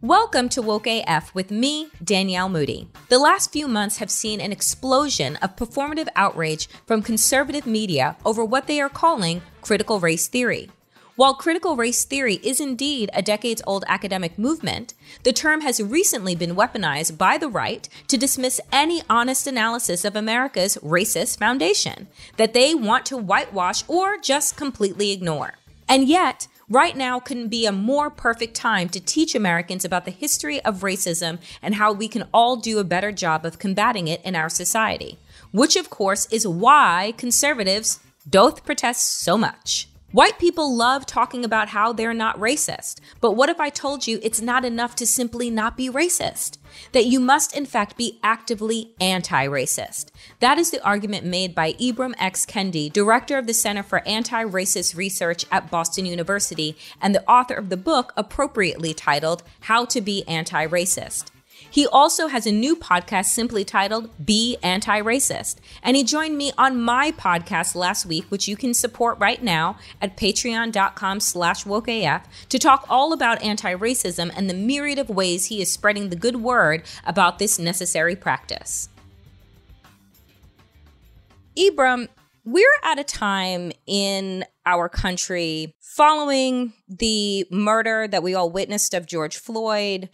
Welcome to Woke AF with me, Danielle Moody. The last few months have seen an explosion of performative outrage from conservative media over what they are calling critical race theory. While critical race theory is indeed a decades old academic movement, the term has recently been weaponized by the right to dismiss any honest analysis of America's racist foundation that they want to whitewash or just completely ignore. And yet, right now couldn't be a more perfect time to teach Americans about the history of racism and how we can all do a better job of combating it in our society. Which, of course, is why conservatives doth protest so much. White people love talking about how they're not racist. But what if I told you it's not enough to simply not be racist? That you must, in fact, be actively anti racist. That is the argument made by Ibram X. Kendi, director of the Center for Anti Racist Research at Boston University and the author of the book appropriately titled How to Be Anti Racist. He also has a new podcast simply titled Be Anti-Racist. And he joined me on my podcast last week, which you can support right now at patreon.com slash wokeaf to talk all about anti-racism and the myriad of ways he is spreading the good word about this necessary practice. Ibram, we're at a time in our country following the murder that we all witnessed of George Floyd,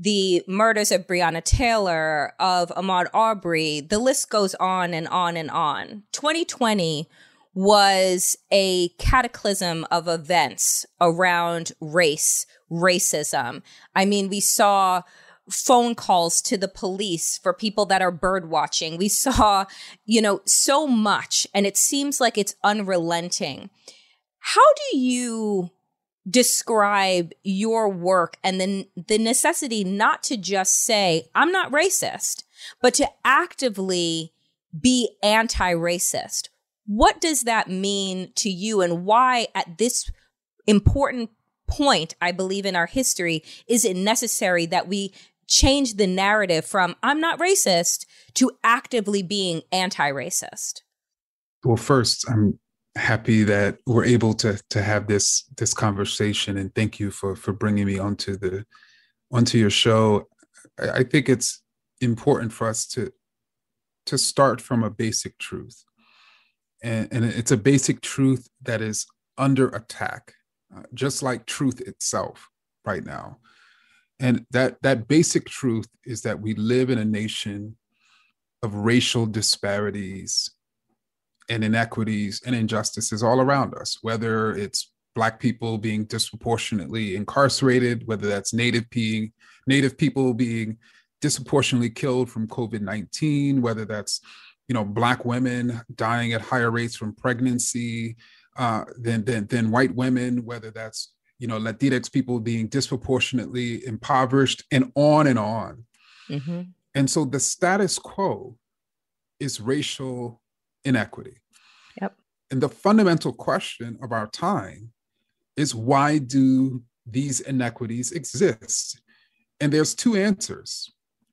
the murders of Breonna Taylor, of Ahmaud Arbery, the list goes on and on and on. 2020 was a cataclysm of events around race, racism. I mean, we saw phone calls to the police for people that are bird watching. We saw, you know, so much, and it seems like it's unrelenting. How do you describe your work and then the necessity not to just say, I'm not racist, but to actively be anti racist. What does that mean to you and why at this important point, I believe in our history, is it necessary that we change the narrative from I'm not racist to actively being anti racist? Well, first, I'm happy that we're able to to have this this conversation and thank you for for bringing me onto the onto your show. I, I think it's important for us to to start from a basic truth. And, and it's a basic truth that is under attack uh, just like truth itself right now. And that that basic truth is that we live in a nation of racial disparities and inequities and injustices all around us, whether it's Black people being disproportionately incarcerated, whether that's Native being Native people being disproportionately killed from COVID nineteen, whether that's you know Black women dying at higher rates from pregnancy uh, than, than than white women, whether that's you know Latinx people being disproportionately impoverished, and on and on. Mm-hmm. And so the status quo is racial inequity. Yep. And the fundamental question of our time is why do these inequities exist? And there's two answers.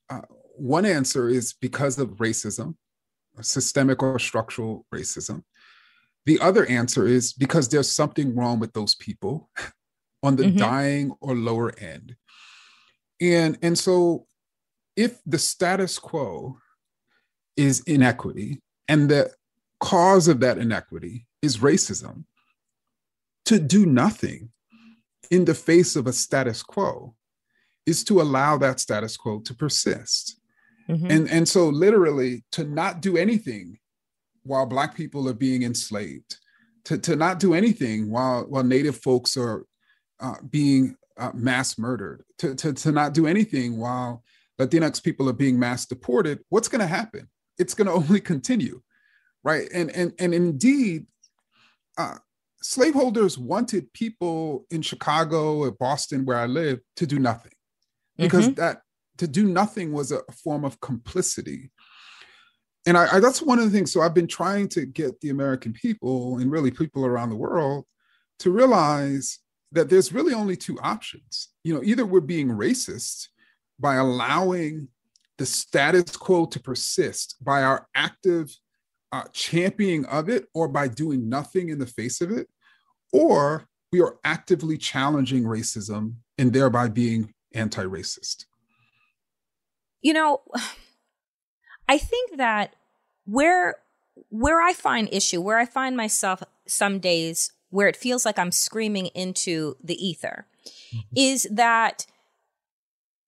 Uh, one answer is because of racism, systemic or structural racism. The other answer is because there's something wrong with those people on the mm-hmm. dying or lower end. And, and so if the status quo is inequity and the cause of that inequity is racism, to do nothing in the face of a status quo is to allow that status quo to persist. Mm-hmm. And, and so, literally, to not do anything while Black people are being enslaved, to, to not do anything while, while Native folks are uh, being uh, mass murdered, to, to, to not do anything while Latinx people are being mass deported, what's going to happen? It's going to only continue, right? And and and indeed, uh, slaveholders wanted people in Chicago or Boston, where I live, to do nothing, because mm-hmm. that to do nothing was a form of complicity. And I, I, that's one of the things. So I've been trying to get the American people and really people around the world to realize that there's really only two options. You know, either we're being racist by allowing the status quo to persist, by our active uh, championing of it, or by doing nothing in the face of it, or we are actively challenging racism and thereby being anti racist. You know, I think that where where I find issue, where I find myself some days where it feels like I'm screaming into the ether, mm-hmm. is that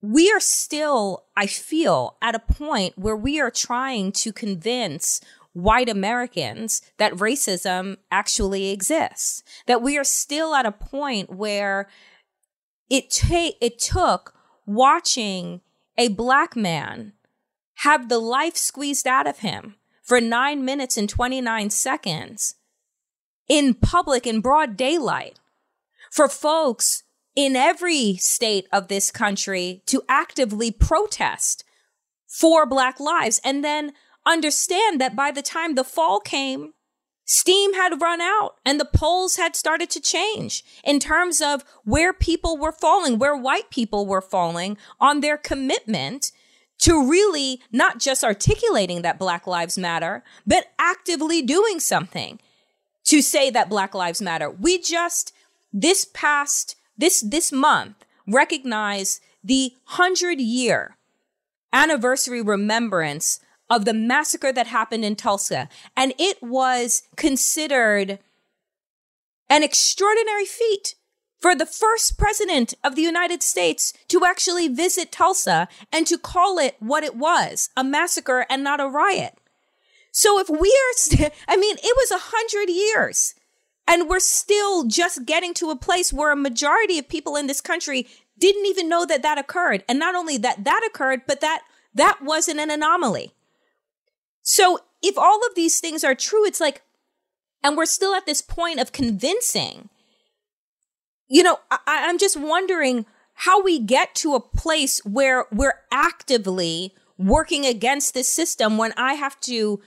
we are still, I feel, at a point where we are trying to convince white Americans that racism actually exists. That we are still at a point where it ta- it took watching a black man have the life squeezed out of him for 9 minutes and 29 seconds in public in broad daylight for folks in every state of this country to actively protest for Black lives and then understand that by the time the fall came, steam had run out and the polls had started to change in terms of where people were falling, where white people were falling on their commitment to really not just articulating that Black Lives Matter, but actively doing something to say that Black Lives Matter. We just, this past this this month recognize the 100 year anniversary remembrance of the massacre that happened in Tulsa and it was considered an extraordinary feat for the first president of the United States to actually visit Tulsa and to call it what it was, a massacre and not a riot. So if we are, st- I mean, it was a hundred years and we're still just getting to a place where a majority of people in this country didn't even know that that occurred. And not only that that occurred, but that that wasn't an anomaly. So if all of these things are true, it's like, and we're still at this point of convincing, you know, I, I'm just wondering how we get to a place where we're actively working against this system when I have to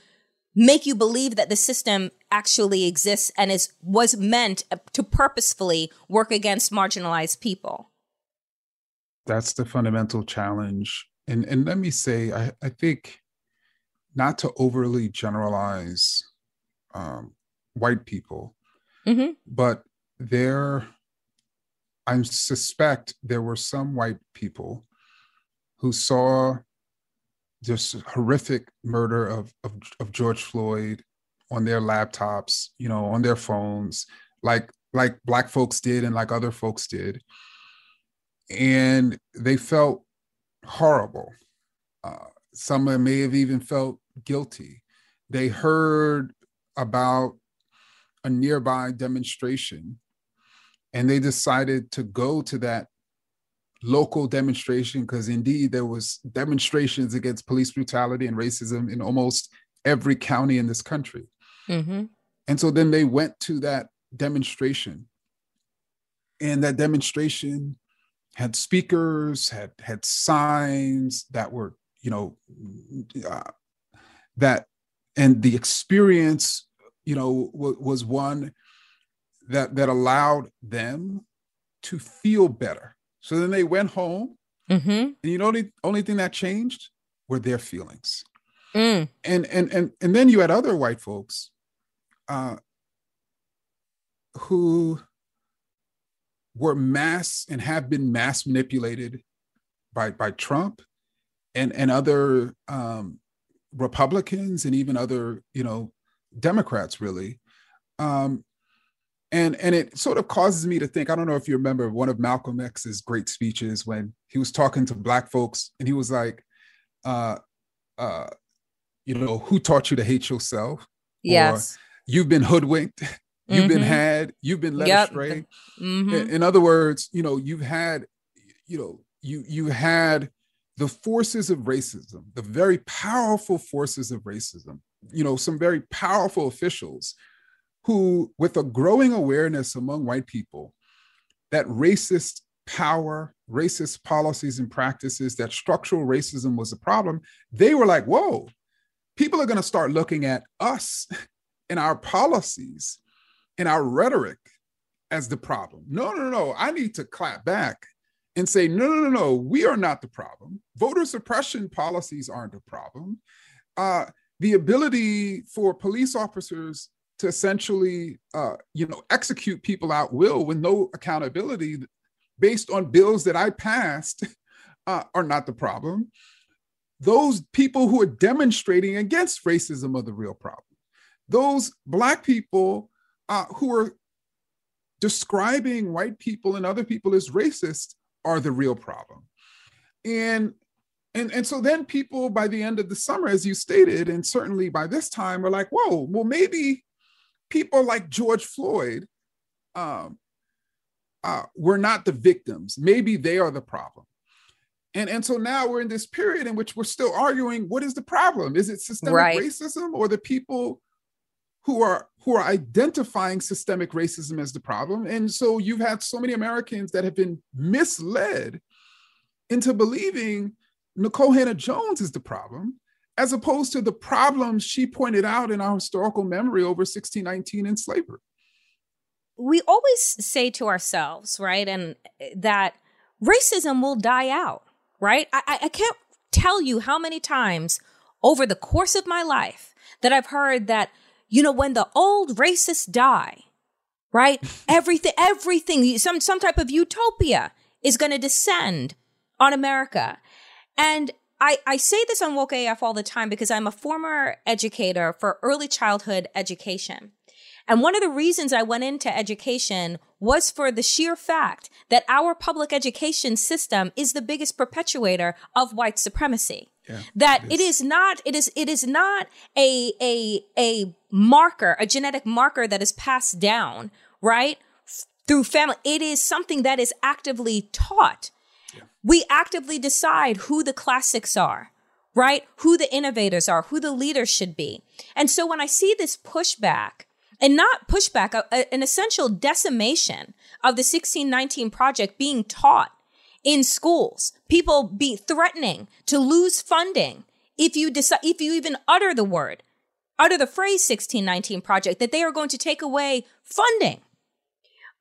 make you believe that the system actually exists and is was meant to purposefully work against marginalized people that's the fundamental challenge and and let me say i, I think not to overly generalize um, white people mm-hmm. but there i suspect there were some white people who saw this horrific murder of, of, of George Floyd on their laptops, you know, on their phones, like like black folks did and like other folks did. And they felt horrible. Uh, some may have even felt guilty. They heard about a nearby demonstration and they decided to go to that local demonstration because indeed there was demonstrations against police brutality and racism in almost every county in this country mm-hmm. and so then they went to that demonstration and that demonstration had speakers had had signs that were you know, uh, that and the experience, you know, w- was one that that allowed them to feel better. So then they went home, mm-hmm. and you know, the only thing that changed were their feelings. Mm. And and and and then you had other white folks uh, who were mass and have been mass manipulated by by Trump and and other um, Republicans and even other you know Democrats really. Um, and and it sort of causes me to think i don't know if you remember one of malcolm x's great speeches when he was talking to black folks and he was like uh uh you know who taught you to hate yourself yes or, you've been hoodwinked you've mm-hmm. been had you've been led yep. astray mm-hmm. in, in other words you know you've had you know you you had the forces of racism the very powerful forces of racism you know some very powerful officials who with a growing awareness among white people that racist power racist policies and practices that structural racism was a problem they were like whoa people are going to start looking at us and our policies, and our rhetoric as the problem. No, no, no. I need to clap back and say, no, no, no, no. We are not the problem. Voter suppression policies aren't the problem. Uh, the ability for police officers to essentially, uh, you know, execute people out will with no accountability based on bills that I passed uh, are not the problem. Those people who are demonstrating against racism are the real problem those black people uh, who are describing white people and other people as racist are the real problem and and and so then people by the end of the summer as you stated and certainly by this time are like whoa well maybe people like george floyd um, uh, were not the victims. Maybe they are the problem. And, and so now we're in this period in which we're still arguing what is the problem? Is it systemic right. racism or the people who are who are identifying systemic racism as the problem? And so you've had so many americans that have been misled into believing Nikole Hannah-Jones is the problem as opposed to the problems she pointed out in our historical memory over 1619 in slavery we always say to ourselves right and uh, that racism will die out right i, I can't tell you how many times over the course of my life that i've heard that you know, when the old racists die, right? everything, everything, some, some type of utopia is going to descend on America. And I, I say this on Woke AF all the time because I'm a former educator for early childhood education. And one of the reasons I went into education was for the sheer fact that our public education system is the biggest perpetuator of white supremacy. Yeah, that it is. it is not it is it is not a a a marker a genetic marker that is passed down right through family it is something that is actively taught. We actively decide who the classics are right who the innovators are who the leaders should be and so when i see this pushback and not pushback a, a, an essential decimation of the 1619 project being taught in schools, people be threatening to lose funding if you decide, if you even utter the word, utter the phrase 1619 project, that they are going to take away funding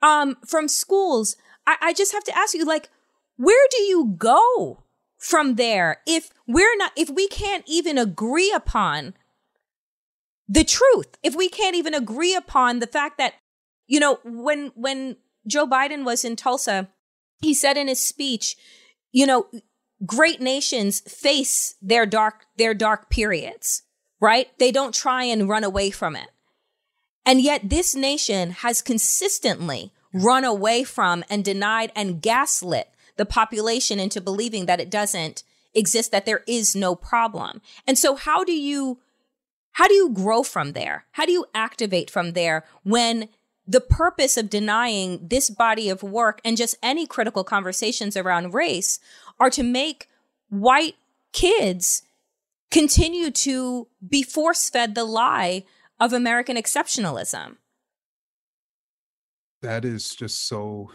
um, from schools. I, I just have to ask you, like, where do you go from there if we're not, if we can't even agree upon the truth, if we can't even agree upon the fact that, you know, when, when Joe Biden was in Tulsa he said in his speech, you know, great nations face their dark, their dark periods, right? They don't try and run away from it. And yet this nation has consistently run away from and denied and gaslit the population into believing that it doesn't exist, that there is no problem. And so how do you, how do you grow from there? How do you activate from there when the purpose of denying this body of work and just any critical conversations around race are to make white kids continue to be force fed the lie of American exceptionalism. That is just so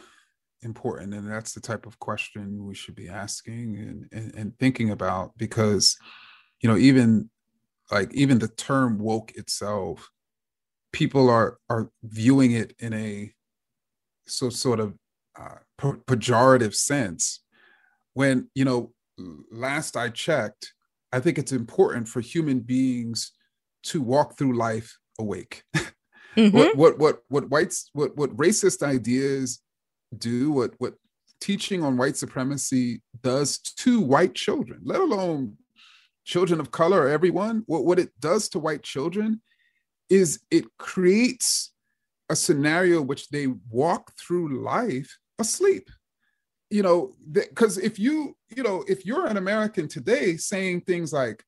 important and that's the type of question we should be asking and, and, and thinking about because you know even like even the term woke itself people are are viewing it in a so sort of uh, pejorative sense when you know last i checked i think it's important for human beings to walk through life awake mm-hmm. what what what what whites what what racist ideas do what what teaching on white supremacy does to white children let alone children of color or everyone. What, what it does to white children is it creates a scenario which they walk through life asleep. You know because if you you know if you're an american today saying things like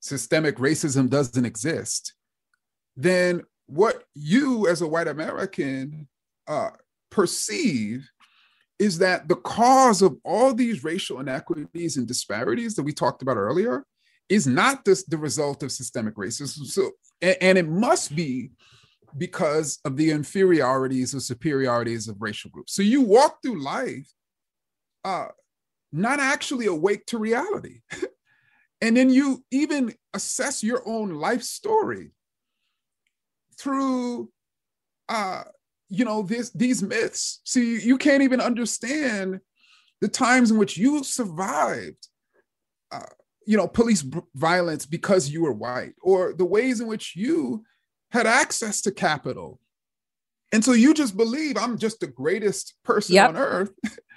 systemic racism doesn't exist then what you as a white american uh, perceive is that the cause of all these racial inequities and disparities that we talked about earlier is not this, the result of systemic racism so and, and it must be because of the inferiorities or superiorities of racial groups. So you walk through life uh, not actually awake to reality. and then you even assess your own life story through uh, you know this these myths see you can't even understand the times in which you survived uh, you know police violence because you were white or the ways in which you had access to capital. And so you just believe I'm just the greatest person yep. on earth.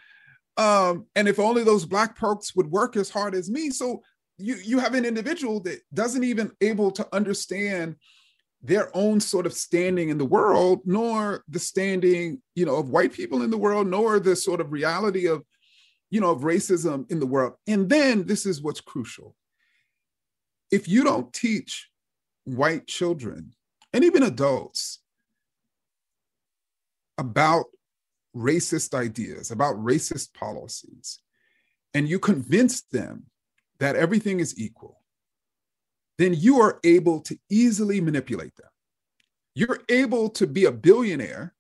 um, and if only those black perks would work as hard as me. So you you have an individual that doesn't even able to understand their own sort of standing in the world, nor the standing, you know, of white people in the world, nor the sort of reality of, you know, of racism in the world. And then this is what's crucial. If you don't teach white children and even adults about racist ideas, about racist policies, and you convince them that everything is equal, then you are able to easily manipulate them. You're able to be a billionaire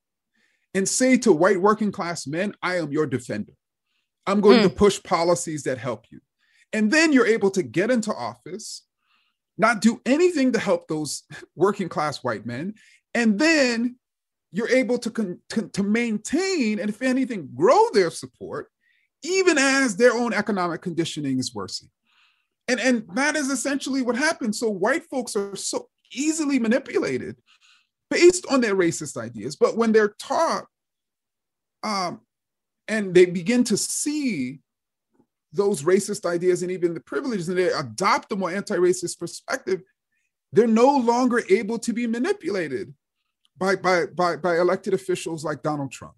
and say to white working class men, I am your defender. I'm going mm. to push policies that help you. And then you're able to get into office not do anything to help those working class white men. And then you're able to, con- to, to maintain and, if anything, grow their support, even as their own economic conditioning is worsening. And, and that is essentially what happens. So white folks are so easily manipulated based on their racist ideas. But when they're taught um, and they begin to see those racist ideas and even the privileges and they adopt a more anti-racist perspective, they're no longer able to be manipulated by, by, by, by elected officials like Donald Trump.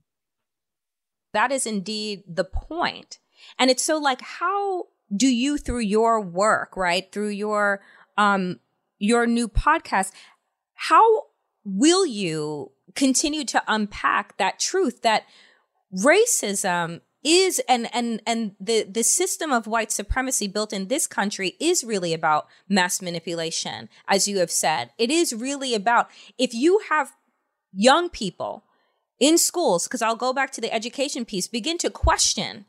That is indeed the point. And it's so like, how do you through your work, right? Through your um your new podcast, how will you continue to unpack that truth that racism is and and and the the system of white supremacy built in this country is really about mass manipulation as you have said it is really about if you have young people in schools because I'll go back to the education piece begin to question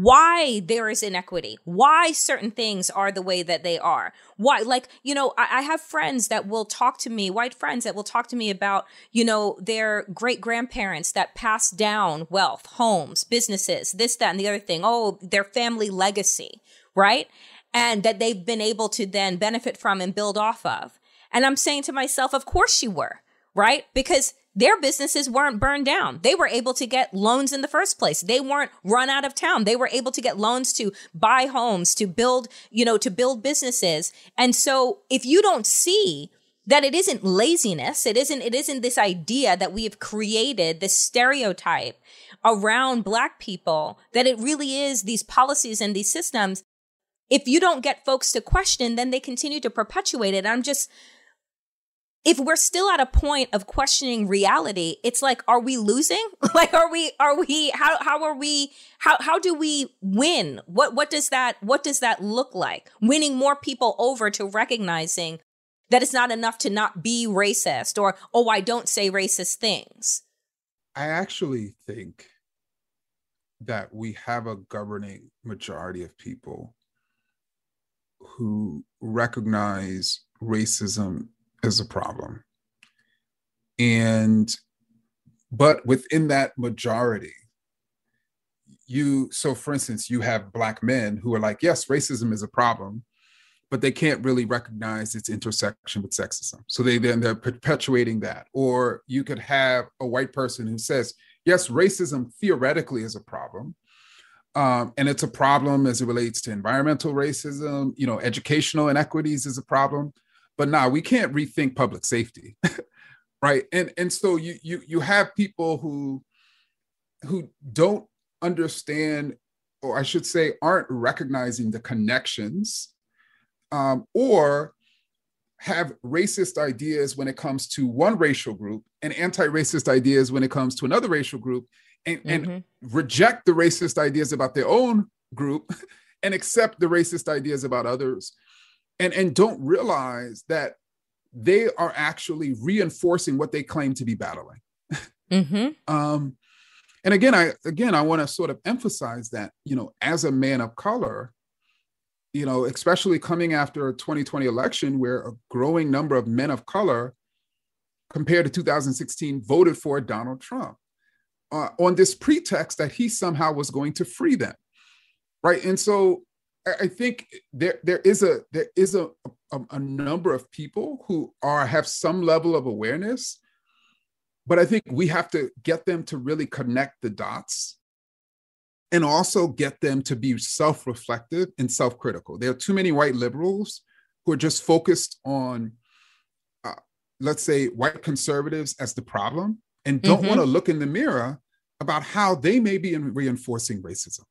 why there is inequity, why certain things are the way that they are. Why, like, you know, I, I, have friends that will talk to me, white friends that will talk to me about, you know, their great grandparents that passed down wealth, homes, businesses, this, that, and the other thing. Oh, their family legacy, right? And that they've been able to then benefit from and build off of. And I'm saying to myself, of course you were, right? Because their businesses weren't burned down. They were able to get loans in the first place. They weren't run out of town. They were able to get loans to buy homes, to build, you know, to build businesses. And so if you don't see that it isn't laziness, it isn't, it isn't this idea that we have created this stereotype around black people, that it really is these policies and these systems. If you don't get folks to question, then they continue to perpetuate it. I'm just, if we're still at a point of questioning reality, it's like, are we losing? like, are we, are we, how, how are we, how, how do we win? What, what does that, what does that look like? Winning more people over to recognizing that it's not enough to not be racist or, oh, I don't say racist things. I actually think that we have a governing majority of people who recognize racism as a problem. And, but within that majority, you, so for instance, you have Black men who are like, yes, racism is a problem, but they can't really recognize its intersection with sexism. So they then they're perpetuating that. Or you could have a white person who says, yes, racism theoretically is a problem. Um, and it's a problem as it relates to environmental racism, you know, educational inequities is a problem. But now we can't rethink public safety. right. And and so you you you have people who who don't understand, or I should say, aren't recognizing the connections um, or have racist ideas when it comes to one racial group and anti-racist ideas when it comes to another racial group and, mm-hmm. and reject the racist ideas about their own group and accept the racist ideas about others and, and don't realize that they are actually reinforcing what they claim to be battling mm-hmm. um, and again i again i want to sort of emphasize that you know as a man of color you know, especially coming after a 2020 election where a growing number of men of color compared to 2016 voted for Donald Trump uh, on this pretext that he somehow was going to free them. Right. And so I think there there is a there is a, a, a number of people who are have some level of awareness, but I think we have to get them to really connect the dots and also get them to be self reflective and self critical. There are too many white liberals who are just focused on, uh, let's say, white conservatives as the problem and don't mm-hmm. want to look in the mirror about how they may be reinforcing racism.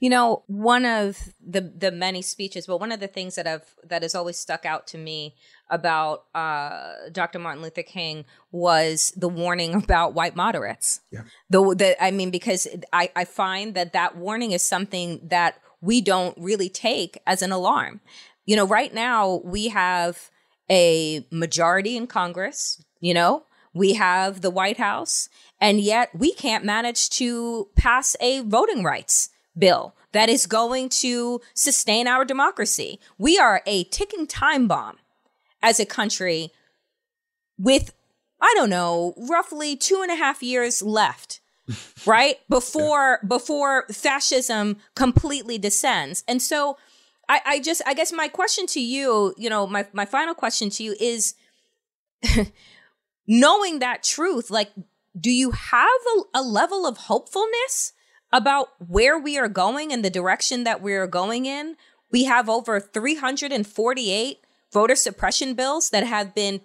You know, one of the the many speeches, but one of the things that have that has always stuck out to me about uh, Dr. Martin Luther King was the warning about white moderates. Yeah. The, the I mean, because I, I find that that warning is something that we don't really take as an alarm. You know, right now we have a majority in Congress. You know, we have the White House, and yet we can't manage to pass a voting rights bill that is going to sustain our democracy. We are a ticking time bomb as a country with, I don't know, roughly two and a half years left. right before yeah. before fascism completely descends and so I, I just i guess my question to you you know my, my final question to you is knowing that truth like do you have a, a level of hopefulness about where we are going and the direction that we are going in. We have over 348 voter suppression bills that have been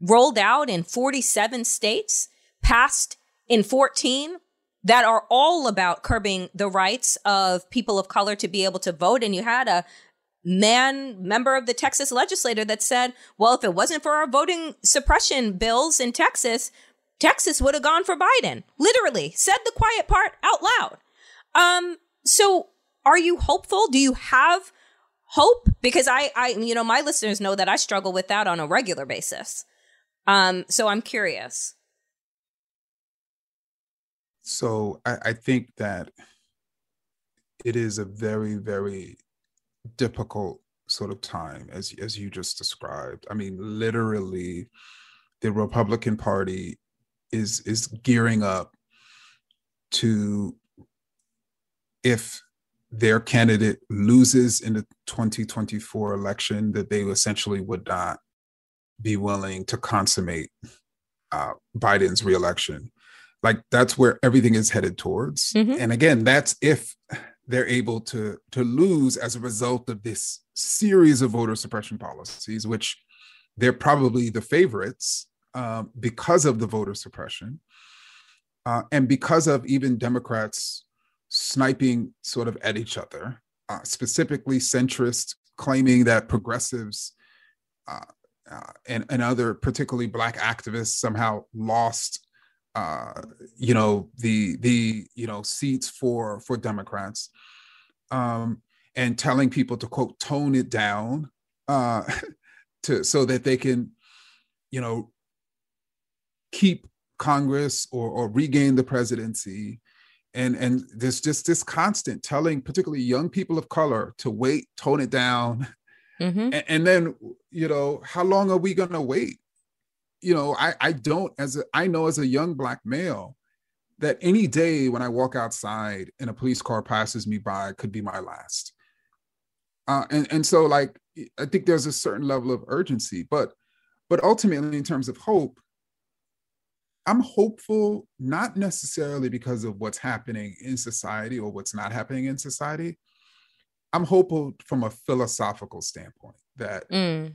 rolled out in 47 states, passed in 14, that are all about curbing the rights of people of color to be able to vote. And you had a man member of the Texas legislature that said, well, if it wasn't for our voting suppression bills in Texas, Texas would have gone for Biden. Literally said the quiet part out loud. Um, so are you hopeful? Do you have hope? Because I, I, you know, my listeners know that I struggle with that on a regular basis. Um, so I'm curious. So I, I think that it is a very, very difficult sort of time as as you just described. I mean, literally, the Republican Party is is gearing up to if their candidate loses in the 2024 election, that they essentially would not be willing to consummate uh, Biden's reelection. Like that's where everything is headed towards. Mm-hmm. And again, that's if they're able to to lose as a result of this series of voter suppression policies, which they're probably the favorites um, because of the voter suppression, uh, and because of even Democrats sniping sort of at each other, uh, specifically centrists claiming that progressives uh, uh, and, and other particularly black activists somehow lost uh, you know the the you know seats for for democrats um, and telling people to quote tone it down to so that they can you know keep congress or, or regain the presidency. And and there's just this constant telling particularly young people of color to wait tone it down. Mm-hmm. and, and, then you know how long are we going to wait? You know i i don't as a, I know as a young black male that any day when i walk outside and a police car passes me by could be my last. Uh, and and so like i think there's a certain level of urgency but but ultimately in terms of hope I'm hopeful, not necessarily because of what's happening in society or what's not happening in society. I'm hopeful from a philosophical standpoint that mm.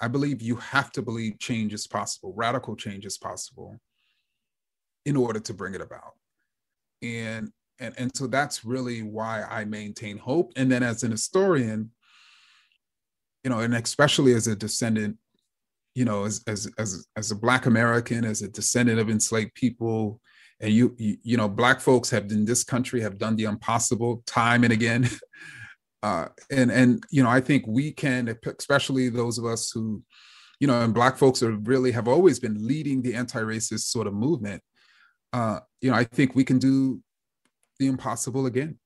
I believe you have to believe change is possible, radical change is possible in order to bring it about. And and, and so that's really why I maintain hope. And then as an historian, you know, and especially as a descendant you know, as as as as a Black American, as a descendant of enslaved people, and you you, you know, Black folks have in this country have done the impossible time and again. Uh, and and you know, I think we can, especially those of us who, you know, and Black folks are really have always been leading the anti-racist sort of movement. Uh, you know, I think we can do the impossible again.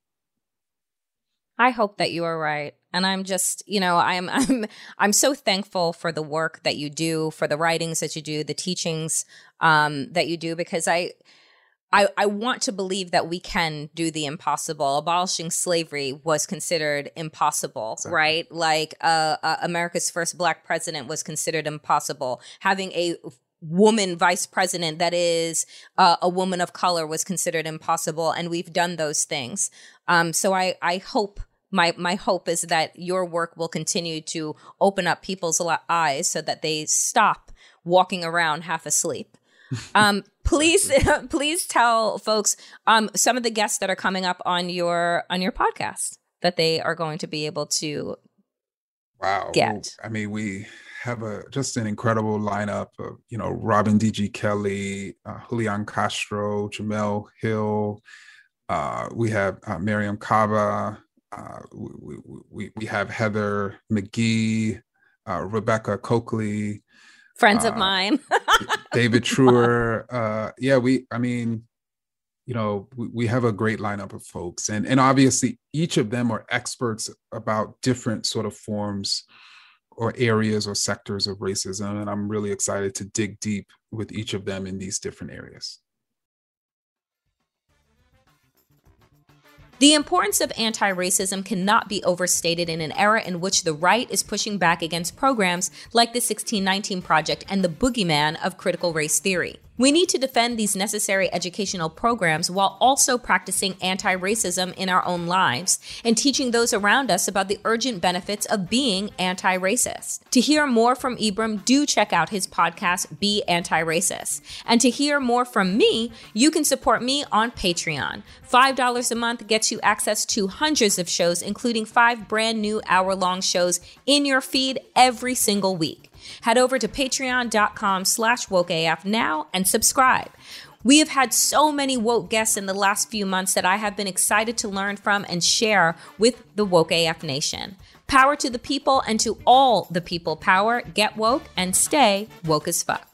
I hope that you are right. And I'm just, you know, I'm I'm I'm so thankful for the work that you do, for the writings that you do, the teachings um, that you do, because I, I I want to believe that we can do the impossible. Abolishing slavery was considered impossible, exactly. right? Like uh, uh, America's first black president was considered impossible. Having a woman vice president that is uh, a woman of color was considered impossible and we've done those things. Um, so i i hope my my hope is that your work will continue to open up people's eyes so that they stop walking around half asleep. Um, please please tell folks um, some of the guests that are coming up on your on your podcast that they are going to be able to wow. get. I mean we have a just an incredible lineup of you know Robin D.G. Kelley, uh, Julian Castro, Jemele Hill. Uh, we have uh, Mariame Kaba. Uh, we, we, we have Heather McGhee, uh, Rebecca Coakley, friends of uh, mine, David Treuer. yeah, we. I mean, you know, we, we have a great lineup of folks, and and obviously each of them are experts about different sort of forms or areas or sectors of racism. And I'm really excited to dig deep with each of them in these different areas. The importance of anti racism cannot be overstated in an era in which the right is pushing back against programs like the 1619 Project and the boogeyman of critical race theory. We need to defend these necessary educational programs while also practicing anti racism in our own lives and teaching those around us about the urgent benefits of being anti racist. To hear more from Ibram, do check out his podcast, Be Anti Racist. And to hear more from me, you can support me on Patreon. $5 a month gets you access to hundreds of shows, including five brand new hour long shows in your feed every single week. Head over to patreon.com slash wokeaf now and subscribe. We have had so many woke guests in the last few months that I have been excited to learn from and share with the Woke AF Nation. Power to the people and to all the people power. Get woke and stay woke as fuck.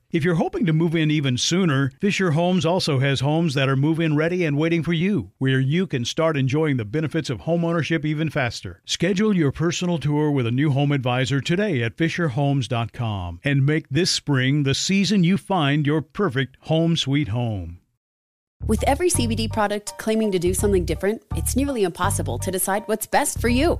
If you're hoping to move in even sooner, Fisher Homes also has homes that are move in ready and waiting for you, where you can start enjoying the benefits of homeownership even faster. Schedule your personal tour with a new home advisor today at FisherHomes.com and make this spring the season you find your perfect home sweet home. With every CBD product claiming to do something different, it's nearly impossible to decide what's best for you.